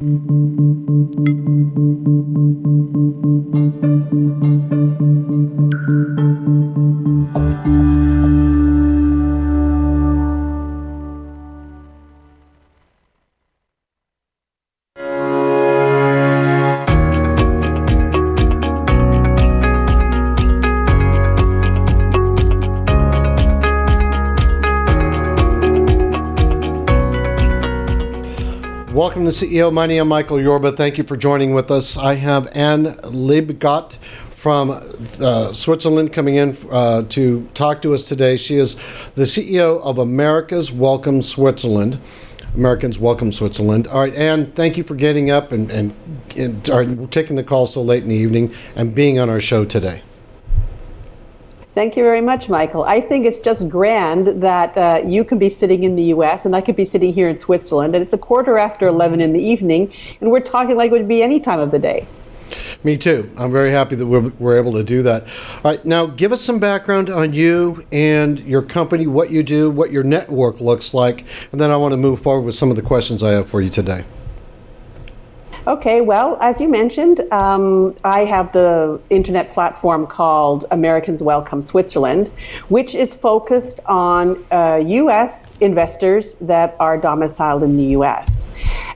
Thank you. Welcome to CEO Money. I'm Michael Yorba. Thank you for joining with us. I have Anne Liebgott from uh, Switzerland coming in uh, to talk to us today. She is the CEO of America's Welcome Switzerland. Americans Welcome Switzerland. All right, Anne, thank you for getting up and, and, and taking the call so late in the evening and being on our show today. Thank you very much, Michael. I think it's just grand that uh, you can be sitting in the US and I could be sitting here in Switzerland, and it's a quarter after 11 in the evening, and we're talking like it would be any time of the day. Me too. I'm very happy that we're, we're able to do that. All right, now give us some background on you and your company, what you do, what your network looks like, and then I want to move forward with some of the questions I have for you today. Okay, well, as you mentioned, um, I have the internet platform called Americans Welcome Switzerland, which is focused on uh, U.S. investors that are domiciled in the U.S.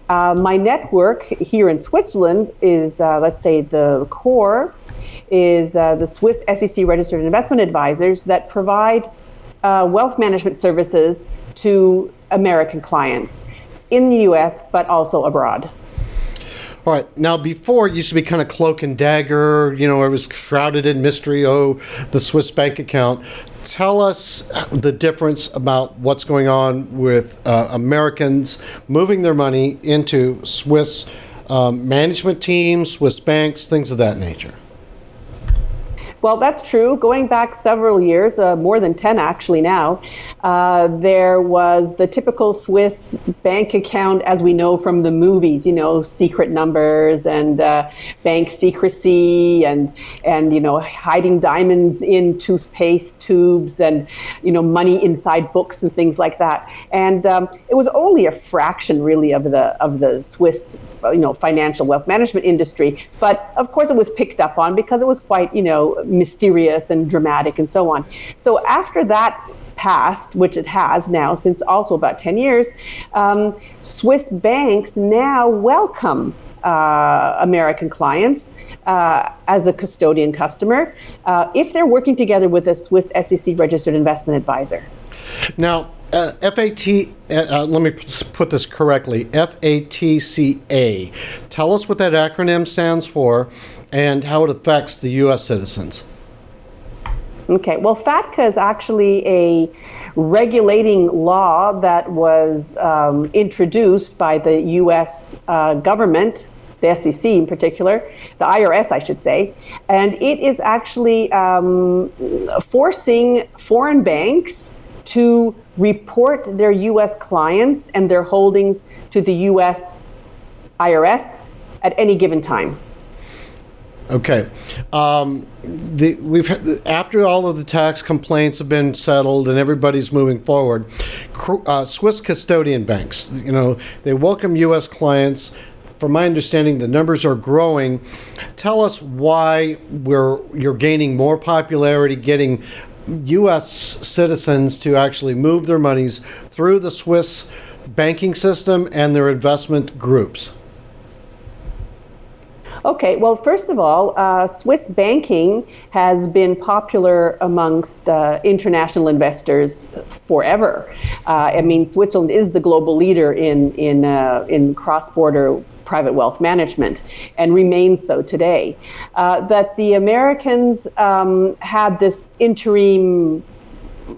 Uh, my network here in Switzerland is, uh, let's say, the core is uh, the Swiss SEC registered investment advisors that provide uh, wealth management services to American clients in the U.S. but also abroad. All right. Now, before it used to be kind of cloak and dagger, you know, it was shrouded in mystery. Oh, the Swiss bank account. Tell us the difference about what's going on with uh, Americans moving their money into Swiss um, management teams, Swiss banks, things of that nature. Well, that's true. Going back several years, uh, more than 10 actually now, uh, there was the typical Swiss bank account as we know from the movies, you know, secret numbers and uh, bank secrecy and, and, you know, hiding diamonds in toothpaste tubes and, you know, money inside books and things like that. And um, it was only a fraction really of the, of the Swiss, you know, financial wealth management industry. But of course it was picked up on because it was quite, you know, mysterious and dramatic and so on. So after that passed, which it has now since also about 10 years, um, Swiss banks now welcome uh, American clients uh, as a custodian customer uh, if they're working together with a Swiss SEC registered investment advisor. Now, uh, FAT, uh, uh, let me put this correctly FATCA. Tell us what that acronym stands for and how it affects the U.S. citizens. Okay, well, FATCA is actually a regulating law that was um, introduced by the U.S. Uh, government, the SEC in particular, the IRS, I should say, and it is actually um, forcing foreign banks to report their U.S. clients and their holdings to the U.S. IRS at any given time. Okay. Um, the, we've after all of the tax complaints have been settled and everybody's moving forward. Uh, Swiss custodian banks, you know, they welcome U.S. clients. From my understanding, the numbers are growing. Tell us why we're you're gaining more popularity, getting U.S. citizens to actually move their monies through the Swiss banking system and their investment groups. Okay, well, first of all, uh, Swiss banking has been popular amongst uh, international investors forever. Uh, I mean, Switzerland is the global leader in in uh, in cross-border private wealth management and remains so today. Uh, that the Americans um, had this interim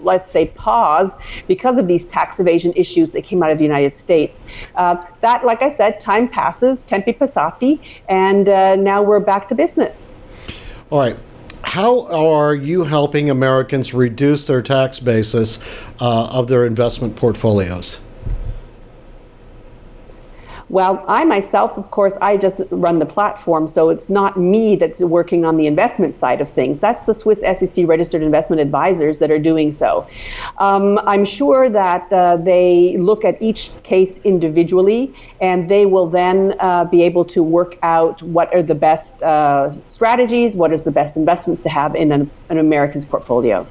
let's say, pause because of these tax evasion issues that came out of the United States. Uh, that, like I said, time passes, tempi passati, and uh, now we're back to business. All right. How are you helping Americans reduce their tax basis uh, of their investment portfolios? Well, I myself, of course, I just run the platform, so it's not me that's working on the investment side of things. That's the Swiss SEC registered investment advisors that are doing so. Um, I'm sure that uh, they look at each case individually, and they will then uh, be able to work out what are the best uh, strategies, what is the best investments to have in an, an American's portfolio.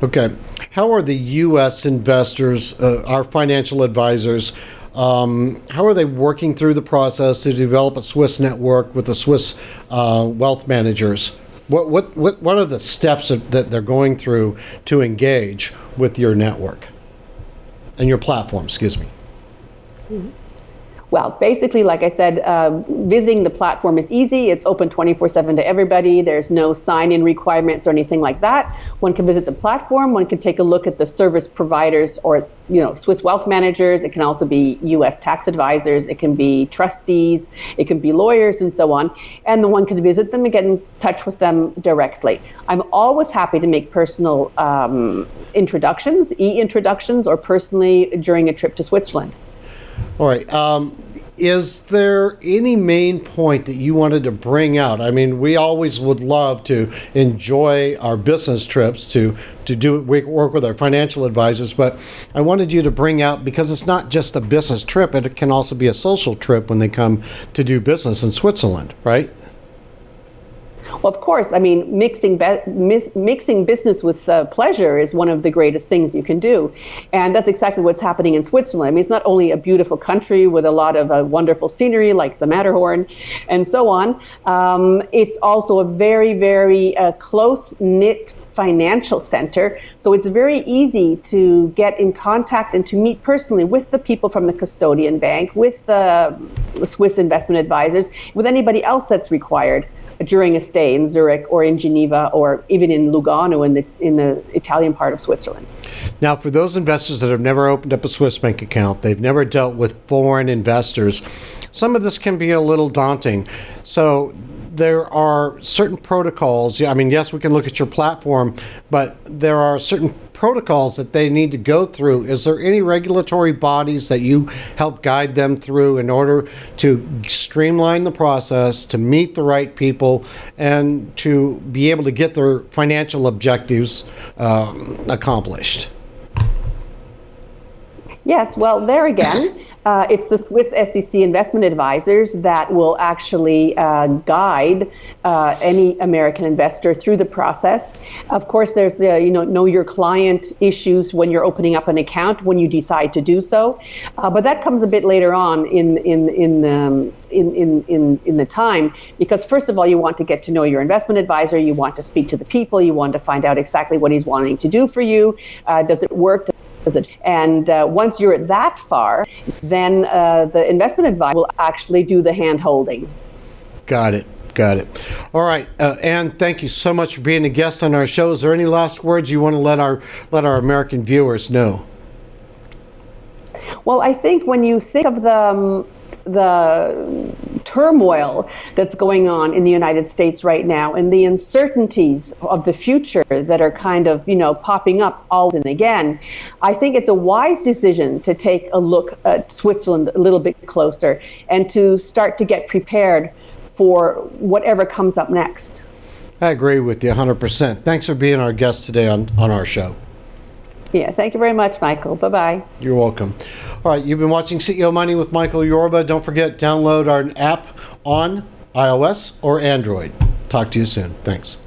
Okay. How are the U.S. investors, uh, our financial advisors, um, how are they working through the process to develop a Swiss network with the Swiss uh, wealth managers? What, what, what, what are the steps that they're going through to engage with your network and your platform, excuse me? Well, basically, like I said, uh, visiting the platform is easy. It's open 24 7 to everybody. There's no sign in requirements or anything like that. One can visit the platform. One can take a look at the service providers or, you know, Swiss wealth managers. It can also be U.S. tax advisors. It can be trustees. It can be lawyers and so on. And the one can visit them and get in touch with them directly. I'm always happy to make personal um, introductions, e introductions, or personally during a trip to Switzerland. All right. Um, is there any main point that you wanted to bring out? I mean, we always would love to enjoy our business trips to to do work with our financial advisors, but I wanted you to bring out because it's not just a business trip; it can also be a social trip when they come to do business in Switzerland, right? Well, of course, I mean, mixing be- mis- mixing business with uh, pleasure is one of the greatest things you can do, and that's exactly what's happening in Switzerland. I mean, it's not only a beautiful country with a lot of uh, wonderful scenery like the Matterhorn, and so on. Um, it's also a very, very uh, close knit financial center. So it's very easy to get in contact and to meet personally with the people from the custodian bank, with the Swiss investment advisors, with anybody else that's required during a stay in Zurich or in Geneva or even in Lugano in the in the Italian part of Switzerland. Now, for those investors that have never opened up a Swiss bank account, they've never dealt with foreign investors. Some of this can be a little daunting. So there are certain protocols. I mean, yes, we can look at your platform, but there are certain protocols that they need to go through. Is there any regulatory bodies that you help guide them through in order to streamline the process, to meet the right people, and to be able to get their financial objectives uh, accomplished? Yes, well, there again, uh, it's the Swiss SEC investment advisors that will actually uh, guide uh, any American investor through the process. Of course, there's the you know know your client issues when you're opening up an account when you decide to do so, uh, but that comes a bit later on in in in, um, in in in in the time because first of all you want to get to know your investment advisor, you want to speak to the people, you want to find out exactly what he's wanting to do for you. Uh, does it work? And uh, once you're at that far, then uh, the investment advisor will actually do the hand holding. Got it. Got it. All right, uh, Anne. Thank you so much for being a guest on our show. Is there any last words you want to let our let our American viewers know? Well, I think when you think of the um, the turmoil that's going on in the United States right now and the uncertainties of the future that are kind of, you know, popping up all and again, I think it's a wise decision to take a look at Switzerland a little bit closer and to start to get prepared for whatever comes up next. I agree with you 100%. Thanks for being our guest today on, on our show. Yeah, thank you very much, Michael. Bye bye. You're welcome. All right, you've been watching CEO Money with Michael Yorba. Don't forget, download our app on iOS or Android. Talk to you soon. Thanks.